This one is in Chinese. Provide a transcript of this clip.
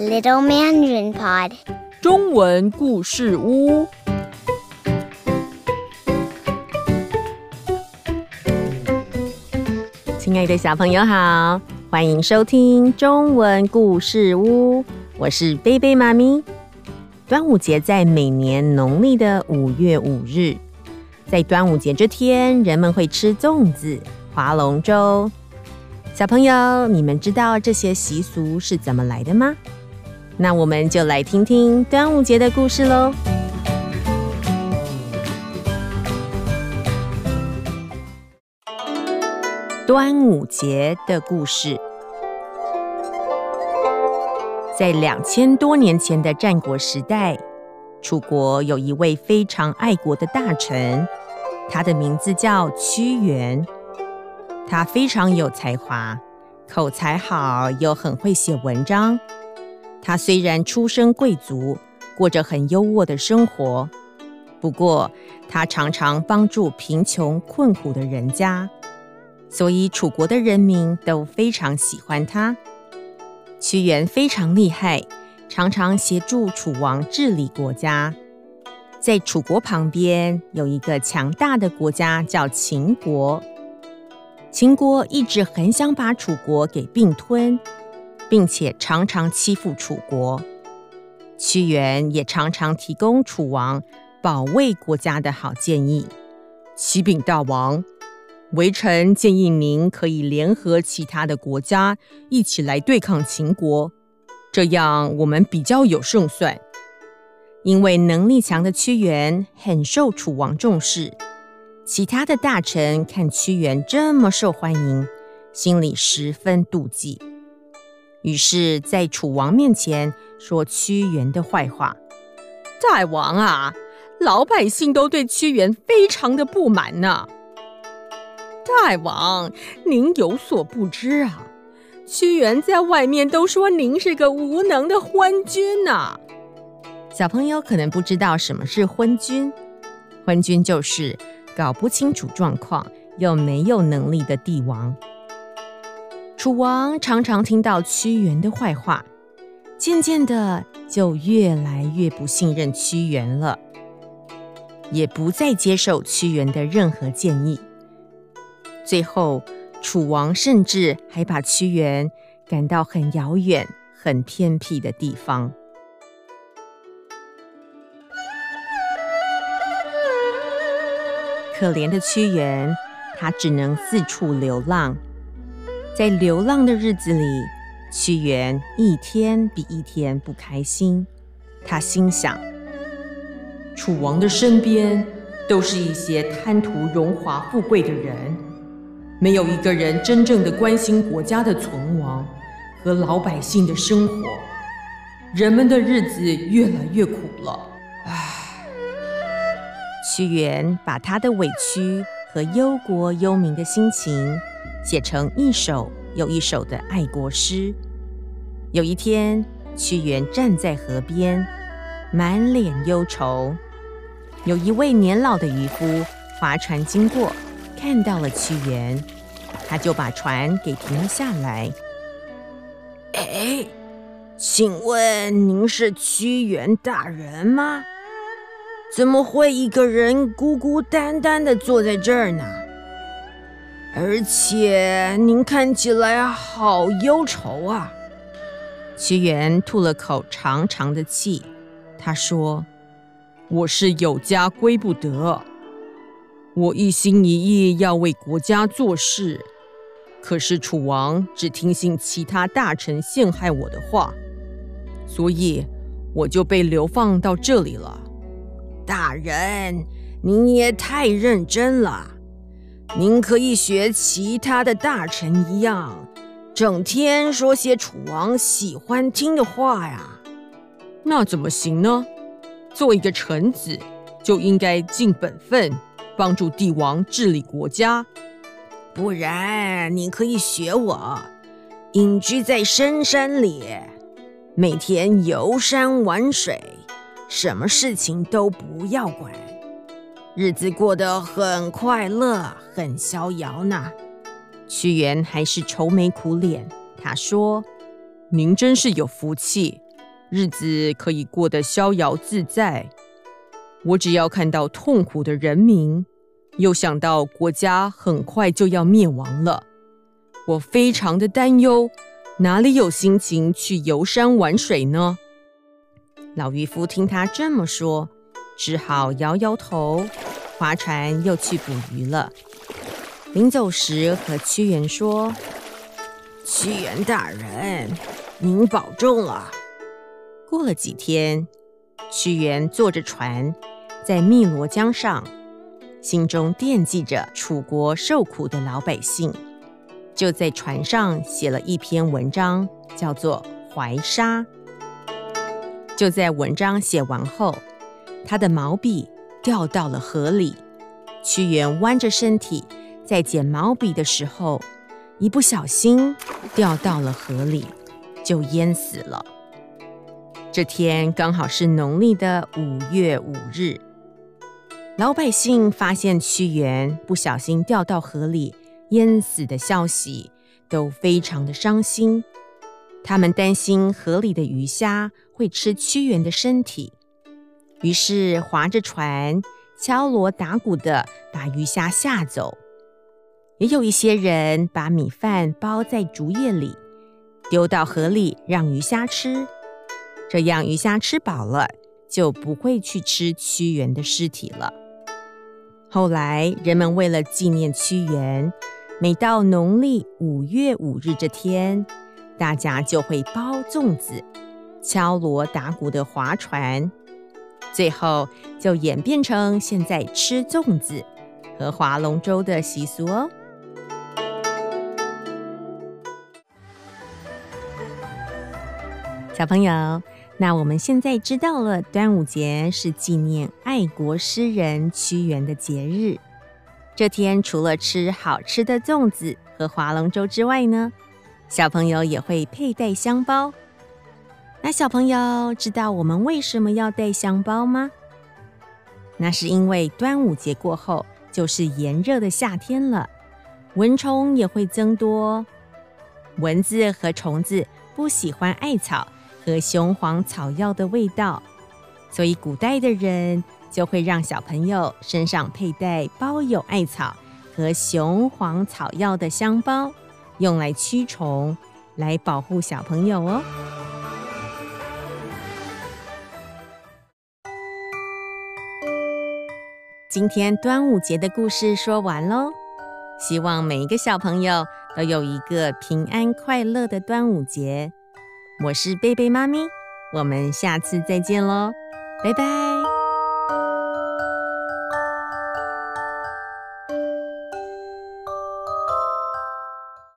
Little Mandarin Pod 中文故事屋。亲爱的小朋友好，欢迎收听中文故事屋，我是贝贝妈咪。端午节在每年农历的五月五日，在端午节这天，人们会吃粽子、划龙舟。小朋友，你们知道这些习俗是怎么来的吗？那我们就来听听端午节的故事喽。端午节的故事，在两千多年前的战国时代，楚国有一位非常爱国的大臣，他的名字叫屈原。他非常有才华，口才好，又很会写文章。他虽然出身贵族，过着很优渥的生活，不过他常常帮助贫穷困苦的人家，所以楚国的人民都非常喜欢他。屈原非常厉害，常常协助楚王治理国家。在楚国旁边有一个强大的国家，叫秦国。秦国一直很想把楚国给并吞。并且常常欺负楚国，屈原也常常提供楚王保卫国家的好建议。启禀大王，微臣建议您可以联合其他的国家一起来对抗秦国，这样我们比较有胜算。因为能力强的屈原很受楚王重视，其他的大臣看屈原这么受欢迎，心里十分妒忌。于是，在楚王面前说屈原的坏话。大王啊，老百姓都对屈原非常的不满呢。大王，您有所不知啊，屈原在外面都说您是个无能的昏君呐。小朋友可能不知道什么是昏君，昏君就是搞不清楚状况又没有能力的帝王。楚王常常听到屈原的坏话，渐渐的就越来越不信任屈原了，也不再接受屈原的任何建议。最后，楚王甚至还把屈原赶到很遥远、很偏僻的地方。可怜的屈原，他只能四处流浪。在流浪的日子里，屈原一天比一天不开心。他心想：楚王的身边都是一些贪图荣华富贵的人，没有一个人真正的关心国家的存亡和老百姓的生活，人们的日子越来越苦了。唉，屈原把他的委屈和忧国忧民的心情。写成一首又一首的爱国诗。有一天，屈原站在河边，满脸忧愁。有一位年老的渔夫划船经过，看到了屈原，他就把船给停了下来。哎，请问您是屈原大人吗？怎么会一个人孤孤单单的坐在这儿呢？而且您看起来好忧愁啊！屈原吐了口长长的气，他说：“我是有家归不得，我一心一意要为国家做事，可是楚王只听信其他大臣陷害我的话，所以我就被流放到这里了。”大人，您也太认真了。您可以学其他的大臣一样，整天说些楚王喜欢听的话呀。那怎么行呢？做一个臣子就应该尽本分，帮助帝王治理国家。不然，你可以学我，隐居在深山里，每天游山玩水，什么事情都不要管。日子过得很快乐，很逍遥呢。屈原还是愁眉苦脸。他说：“您真是有福气，日子可以过得逍遥自在。我只要看到痛苦的人民，又想到国家很快就要灭亡了，我非常的担忧，哪里有心情去游山玩水呢？老渔夫听他这么说，只好摇摇头，划船又去捕鱼了。临走时，和屈原说：“屈原大人，您保重啊。”过了几天，屈原坐着船，在汨罗江上，心中惦记着楚国受苦的老百姓，就在船上写了一篇文章，叫做《怀沙》。就在文章写完后，他的毛笔掉到了河里。屈原弯着身体在捡毛笔的时候，一不小心掉到了河里，就淹死了。这天刚好是农历的五月五日，老百姓发现屈原不小心掉到河里淹死的消息，都非常的伤心。他们担心河里的鱼虾会吃屈原的身体，于是划着船，敲锣打鼓的把鱼虾吓走。也有一些人把米饭包在竹叶里，丢到河里让鱼虾吃，这样鱼虾吃饱了就不会去吃屈原的尸体了。后来人们为了纪念屈原，每到农历五月五日这天，大家就会包粽子、敲锣打鼓的划船，最后就演变成现在吃粽子和划龙舟的习俗哦。小朋友，那我们现在知道了，端午节是纪念爱国诗人屈原的节日。这天除了吃好吃的粽子和划龙舟之外呢，小朋友也会佩戴香包。那小朋友知道我们为什么要带香包吗？那是因为端午节过后就是炎热的夏天了，蚊虫也会增多。蚊子和虫子不喜欢艾草和雄黄草药的味道，所以古代的人就会让小朋友身上佩戴包有艾草和雄黄草药的香包。用来驱虫，来保护小朋友哦。今天端午节的故事说完喽，希望每一个小朋友都有一个平安快乐的端午节。我是贝贝妈咪，我们下次再见喽，拜拜。